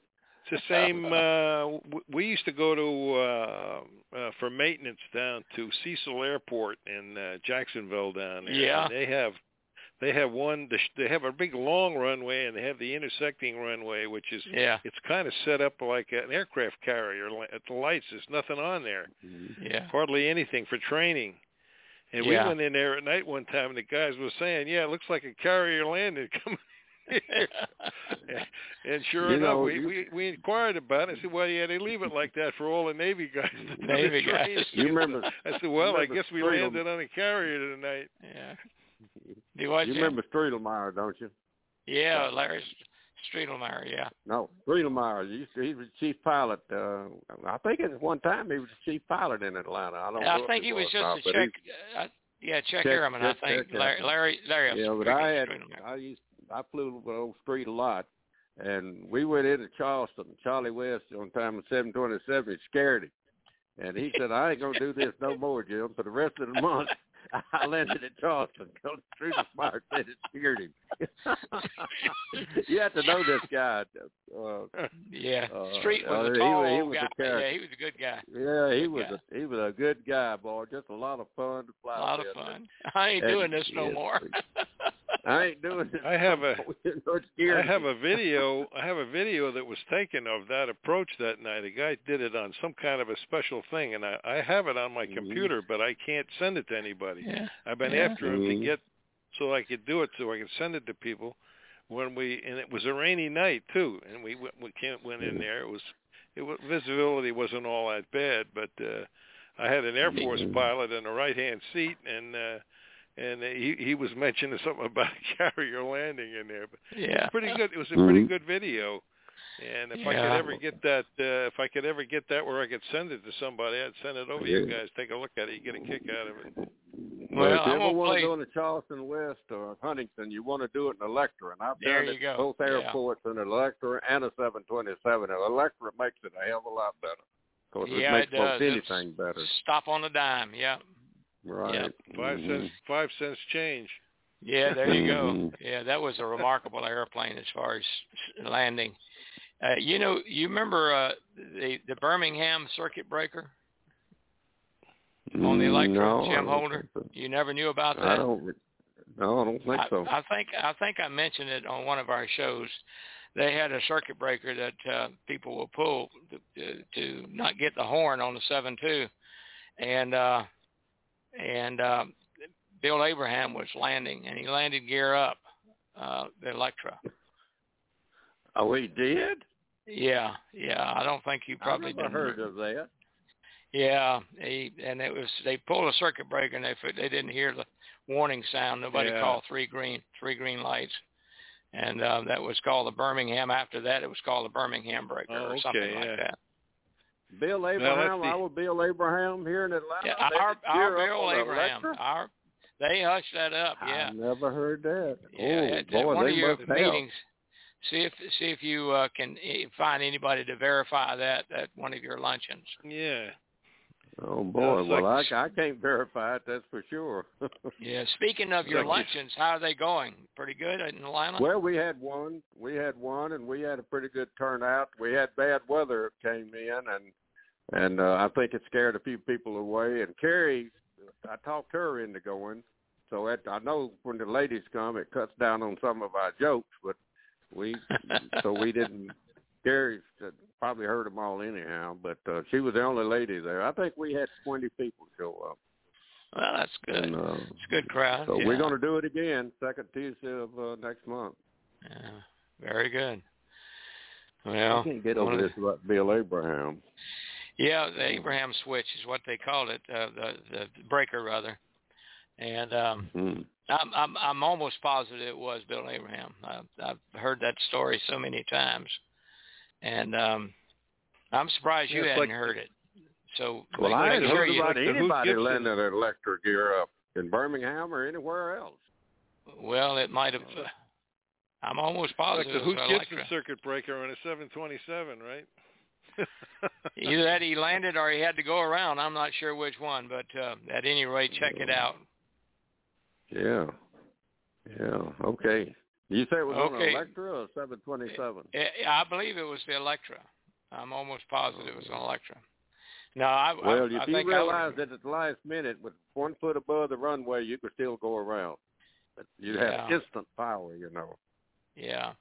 It's the same. Uh, we used to go to uh, uh, for maintenance down to Cecil Airport in uh, Jacksonville down there. Yeah. And they have they have one. They have a big long runway, and they have the intersecting runway, which is yeah, it's kind of set up like an aircraft carrier. At the lights, there's nothing on there, yeah. hardly anything for training. And Yeah. we went in there at night one time, and the guys were saying, "Yeah, it looks like a carrier landed coming." Here." And sure You enough, know, we, you- we we inquired about it. I said, "Well, yeah, they leave it like that for all the Navy guys." the Navy guys. training." You remember? I said, "Well, I guess we Streetel- landed on a carrier tonight." yeah. You You remember Streetelmeyer, don't you? Yeah, Larry Streetelmeyer. Yeah. No, Streetelmeyer. He, used to, he was chief pilot. Uh, I think at one time he was the chief pilot in Atlanta. I don't. know I think he was or not, just a check. Uh, yeah, check, Check- airman. I think check Larry. Larry. Larry Yeah, but I had I used I flew with old Street a lot, and we went into Charleston. Charlie West on time of seven twenty seven. It scared him, and he said, "I ain't gonna do this no more, Jim. For the rest of the month, I landed at Charleston. Because Street Smart said it scared him. you have to know this guy. Uh, Yeah. Uh, Street was uh, a he tall he old was a guy. character. Yeah, he was a good guy. yeah, he Good was guy. a he was a good guy, boy. Just a lot of fun to fly A lot of fun. I ain't And- doing this no yes, more. I ain't doing this. I have a- You know, it scared I have a video. I have a video that was taken of that approach that night. A guy did it on some kind of a special thing, and I, I have it on my Mhm. computer, but I can't send it to anybody. yeah. I've been Yeah. after him to Mhm. get so I could do it, so I could send it to people. When we and it was a rainy night too, and we went, we can't went in there. It was it wa- visibility wasn't all that bad, but uh, I had an Air Force Mhm. pilot in the right hand seat, and uh, and he he was mentioning something about a carrier landing in there. But it Yeah. was pretty good. It was a pretty Mhm. good video. And if I could ever get that, uh, if I could ever get that where I could send it to somebody, I'd send it over to you guys. Take a look at it. You get a kick out of it. Well, if you I'm ever gonna want play- to go into Charleston West or Huntington, you want to do it in Electra, and I've There done you it go. both Yeah. airports in Electra and a 727. And Electra makes it a hell of a lot better. Of course, Yeah, it makes it does. most anything better. Stop on the dime. Yeah. Right. Yep. 5 Mhm. cents, five cents change. Yeah, there you go. Mhm. Yeah, that was a remarkable airplane as far as landing. Uh, you know, you remember uh, the the Birmingham circuit breaker on the Electra, Mm, no, I Jim don't Holder? so. You never knew about that? I don't. No, I don't think I, so. I think I think I mentioned it on one of our shows. They had a circuit breaker that uh, people will pull to, to not get the horn on the seven two, and uh, and uh, Bill Abraham was landing, and he landed gear up uh, the Electra. oh, he did. Yeah, yeah. I don't think you probably I've never heard of that. Yeah, he and it was they pulled a circuit breaker and they they didn't hear the warning sound. Nobody Yeah. called three green three green lights, and uh, that was called the Birmingham. After that, it was called the Birmingham breaker Oh, or something okay, like that. Bill Abraham, the- our Bill Abraham here in Atlanta. Yeah, they our our Bill Abraham, our they hushed that up. Yeah, I never heard that. yeah. oh at, at boy, one they of your must have. meetings, see if see if you uh, can eh, find anybody to verify that at one of your luncheons. Yeah. Oh boy, it's well like- I I can't verify it. That's for sure. Yeah. Speaking of your Like luncheons, how are they going? Pretty good in Atlanta. Well, we had one. We had one, and we had a pretty good turnout. We had bad weather came in, and and uh, I think it scared a few people away. And Carrie, I talked her into going. So at, I know when the ladies come, it cuts down on some of our jokes, but we so we didn't. Carrie probably heard them all anyhow, but uh, she was the only lady there. I think we had twenty people show up. Well, that's good. And, uh, it's a good crowd. so yeah. we're going to do it again, second Tuesday of uh, next month. Yeah, very good. Well, I can't get over this about Bill Abraham. Yeah, the Abraham switch is what they called it, uh, the the breaker rather. And um Hmm. I'm I'm I'm almost positive it was Bill Abraham. I've, I've heard that story so many times, and um I'm surprised you Yeah, it's hadn't like- heard it. So Well, make I hadn't sure heard you, about like the Hoot anybody Gibson. landing an Electra gear up in Birmingham or anywhere else. Well, it might have. Uh, I'm almost Like positive the it Hoot was Gibson circuit breaker on a 727, right? Either that he landed or he had to go around. I'm not sure which one, but uh, at any rate, check it out. Yeah. Yeah. Okay. You say it was on an Electra or seven twenty seven? I I believe it was the Electra. I'm almost positive it was an Electra. No, I, I, Well, I if you think realize that at the last minute, with one foot above the runway, you could still go around. But you have Yeah. instant power, you know. yeah.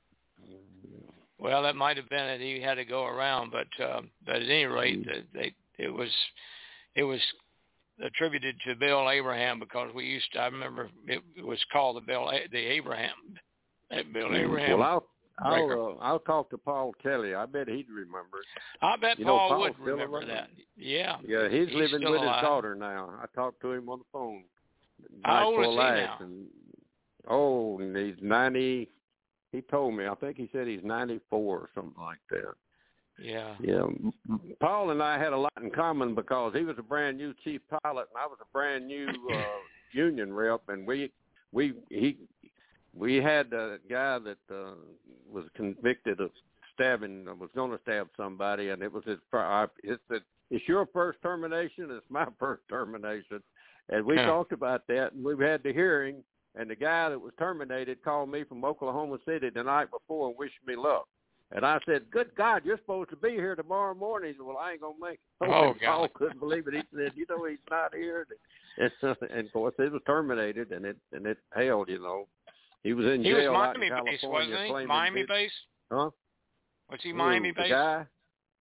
Well, that might have been it. He had to go around, but uh, but at any rate, Mm. they, it was it was attributed to Bill Abraham because we used to. I remember it, it was called the Bill the Abraham Bill Abraham. Well, I'll. I'll uh, I'll talk to Paul Kelly. I bet he'd remember. I bet you know, Paul would remember that. Yeah. Yeah, he's, He's living with alive. his daughter now. I talked to him on the phone. How old is he now? And, oh, and he's ninety. He told me. I think he said he's ninety four or something like that. Yeah. Yeah, Paul and I had a lot in common because he was a brand new chief pilot and I was a brand new uh, union rep, and we we he we had a guy that uh, was convicted of stabbing, was going to stab somebody, and it was his. It's the, it's your first termination. It's my first termination, and we Yeah. talked about that, and we had the hearing. And the guy that was terminated called me from Oklahoma City the night before and wished me luck. And I said, "Good God, you're supposed to be here tomorrow morning." He said, "Well, I ain't gonna make it." Oh, and Paul couldn't believe it. He said, "You know, he's not here." And, and of course, it was terminated, and it and it held. You know, he was in He was jail out in Miami based, California wasn't he? Miami based? Huh? Was he Miami based? The guy,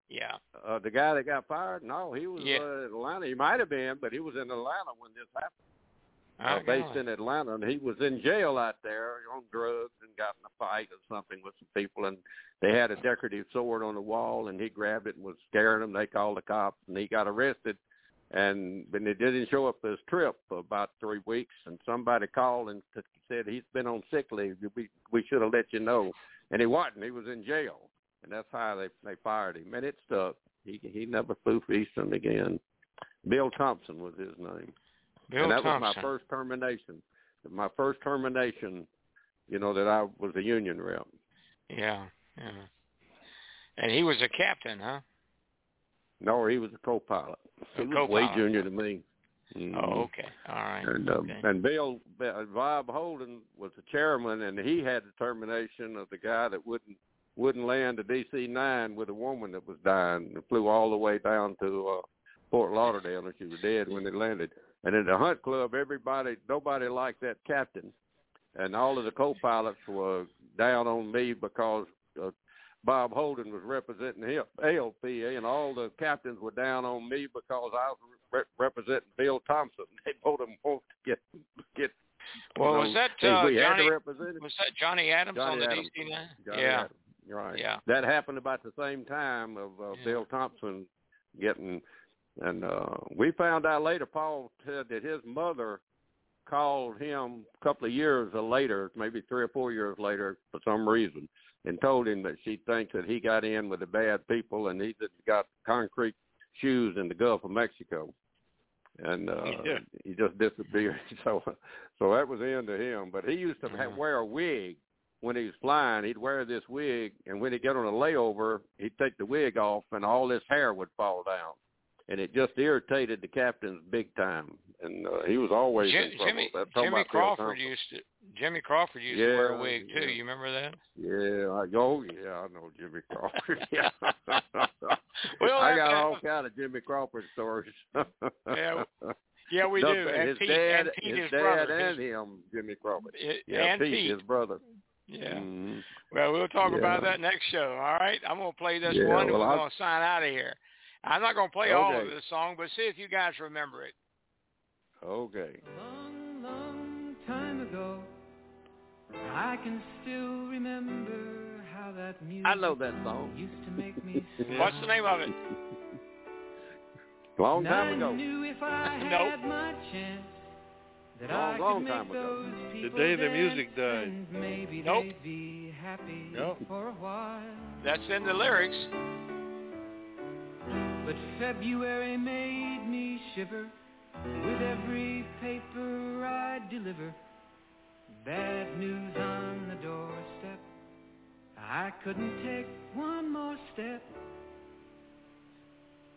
Yeah. uh, the guy that got fired. No, he was Yeah. uh, Atlanta. He might have been, but he was in Atlanta when this happened. uh, Oh, based God. in Atlanta, and he was in jail out there on drugs and got in a fight or something with some people, and they had a decorative sword on the wall, and he grabbed it and was scaring them. They called the cops, and he got arrested. And when he didn't show up for his trip for about three weeks, and somebody called and t- said he's been on sick leave. We we should have let you know, and he wasn't. He was in jail, and that's how they they fired him. And it stuck. He he never flew for Eastern again. Bill Thompson was his name Bill and that Thompson. was my first termination. My first termination, you know, that I was a union rep. Yeah, yeah. And he was a captain, huh? No, he was a co-pilot. He was way co-pilot. junior than me. Mhm. Oh, okay. All right. And um, okay. and Bill uh, Bob Holden was the chairman, and he had the termination of the guy that wouldn't wouldn't land the DC nine with a woman that was dying. and flew all the way down to uh, Fort Lauderdale, and she was dead when it landed. And in the hunt club, everybody nobody liked that captain, and all of the co-pilots were down on me because uh, Bob Holden was representing him, ALPA, and all the captains were down on me because I was re- representing Bill Thompson. They both them wanted to get get. well, know, was that uh, we Johnny? him. Was that Johnny Adams on the Adams. DC nine? Johnny yeah. Adams. Right. Yeah. That happened about the same time of uh, Yeah. Bill Thompson getting, and uh we found out later. Paul said that his mother called him a couple of years later, maybe three or four years later, for some reason, and told him that she thinks that he got in with the bad people and he just got concrete shoes in the Gulf of Mexico, and uh Yeah. he just disappeared. So, so that was the end of him. But he used to ha Mhm. wear a wig when he was flying. He'd wear this wig, and when he'd get on a layover, he'd take the wig off, and all his hair would fall down. And it just irritated the captains big time, and uh, he was always Jim, in trouble. Jimmy I'm Jimmy Crawford used to Jimmy Crawford used to wear a wig too. yeah. You remember that? Yeah, I, oh yeah, I know Jimmy Crawford. yeah, We'll I got all kind of Jimmy Crawford stories. Yeah, Yeah, we No, do. And his Pete, dad, and Pete, his, his, dad, brother. and his, him, Jimmy Crawford. it- Yeah, and Pete, Pete. his brother. Yeah. Mhm. Well, we'll talk about that next show. All right. I'm gonna play this Yeah, one, and we're I'll- gonna sign out of here. I'm not gonna play all of Okay. this song, but see if you guys remember it. Okay. Long, long time ago, I can still remember how that music I know that song. used to make me smile. What's the name of it? Long And time I ago. knew if I Nope. my chance that Long, I long could make time ago. those The day the music died. and maybe Nope. they'd be happy Nope. for a while. That's in the lyrics. But February made me shiver with every paper I deliver. Bad news on the doorstep. I couldn't take one more step.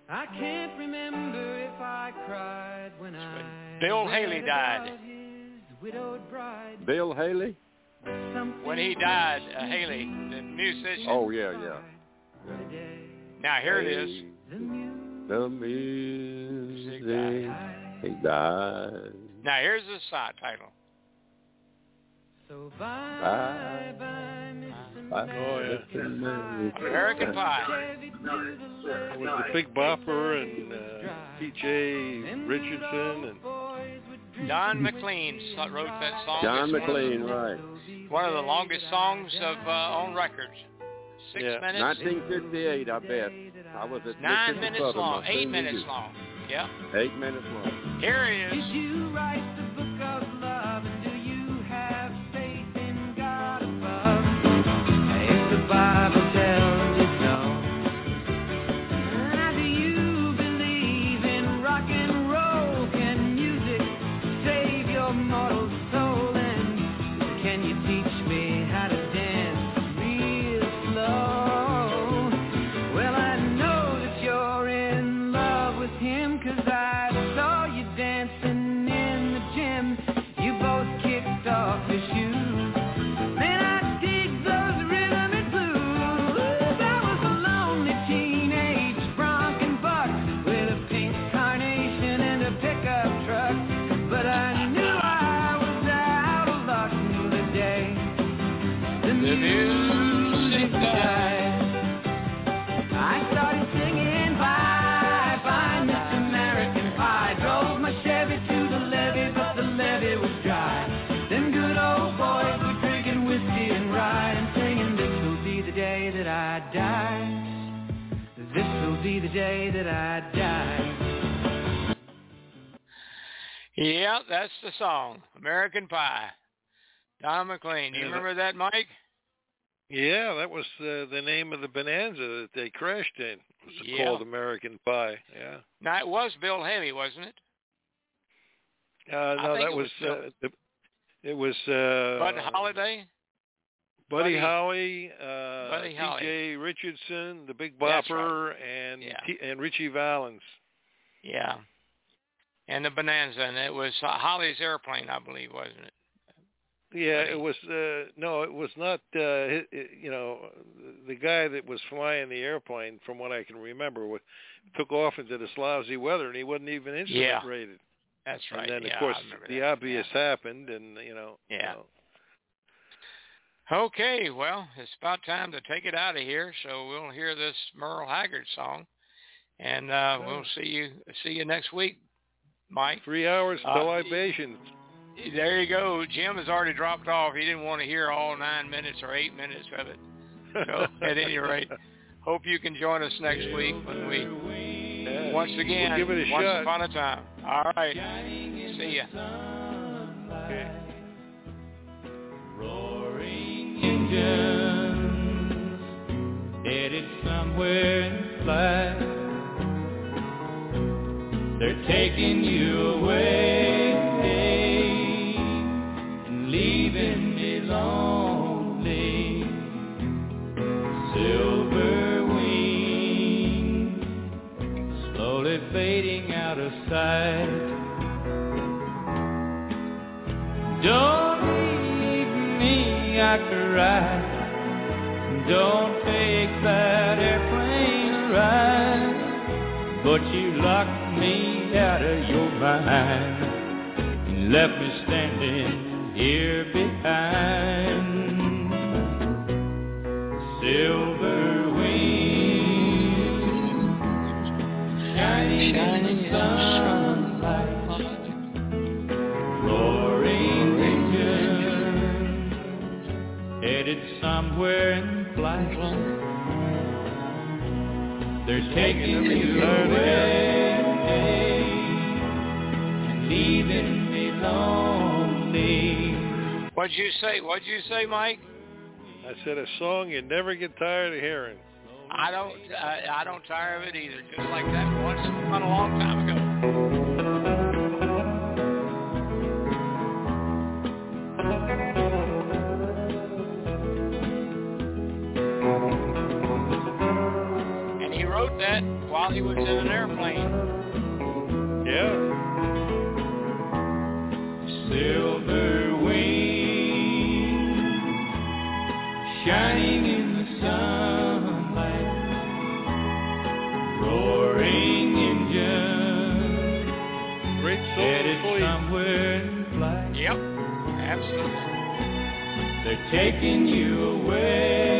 I can't remember if I cried when I Bill Haley died. his widowed bride. Bill Haley? Something When he died, uh, Haley, the musician. Oh, yeah, yeah. cried the day Now here it is. Hey, The music The music died. he died. Now here's the song title. So bye, Bye. bye, Mr. Bye. Oh, yeah. Mr. American Pie. Chevy to the It was the Big Bopper and uh, T.J. Richardson and Don McLean wrote that song. John It's one the- McLean, right. One of the longest songs of uh, on record. Six Yeah. minutes. 1958, I bet. I was at Nine minutes Southern long. Eight senior minutes year. long. Yeah. Eight minutes long. Here it Did you write the book of love and do you have faith in God above? If the Bible that I die. Yeah, that's the song, American Pie. Don McLean. Do you Yeah, remember that, Mike? Yeah, that was uh, the name of the Bonanza that they crashed in. It was Yeah. called American Pie. Yeah. Now it was Bill Hemmy, wasn't it? Uh, no, that it was, was uh, the, it was uh, Bud Holiday. Buddy, Buddy- Holly, uh, Buddy Holly. T.J. Richardson, the Big Bopper, and Yeah. T- and Ritchie Valens. Yeah. And the Bonanza, and it was uh, Holly's airplane, I believe, wasn't it? Yeah, Buddy. it was. Uh, no, it was not. Uh, hi- hi- you know, the guy that was flying the airplane, from what I can remember, wa took off into this lousy weather, and he wasn't even instrument Yeah. rated. That's right. And then, yeah, of course, the obvious happened, and you know. you Yeah. know, Okay, well, it's about time to take it out of here, so we'll hear this Merle Haggard song, and uh, we'll see you see you next week, Mike. Three hours to Uh, libations. There you go. Jim has already dropped off. He didn't want to hear all nine minutes or eight minutes of it. So, at any rate, hope you can join us next week when we Yeah. once again We'll give it a once shot. upon a time. All right. See ya. Okay. Somewhere in flight. They're taking you away and leaving me lonely. Silver wings slowly fading out of sight. Don't leave me, I cry. Don't But you locked me out of your mind and left me standing here behind. Silver wings shining in the sunlight roaring engine headed somewhere They're taking you away and leaving me lonely. What'd you say? What'd you say, Mike? I said a song you never get tired of hearing. I don't. I, I don't tire of it either. Just like that once upon a long time while he was in an airplane. Yeah. Silver wings shining in the sunlight. Roaring engine Great headed for somewhere in flight. Yep, absolutely. They're taking you away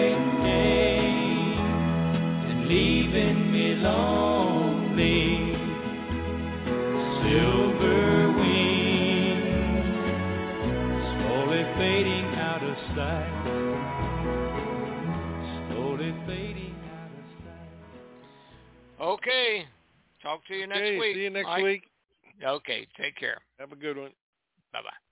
Okay. Talk to you next Okay, week. see you next Mike. week. Okay. Take care. Have a good one. Bye bye.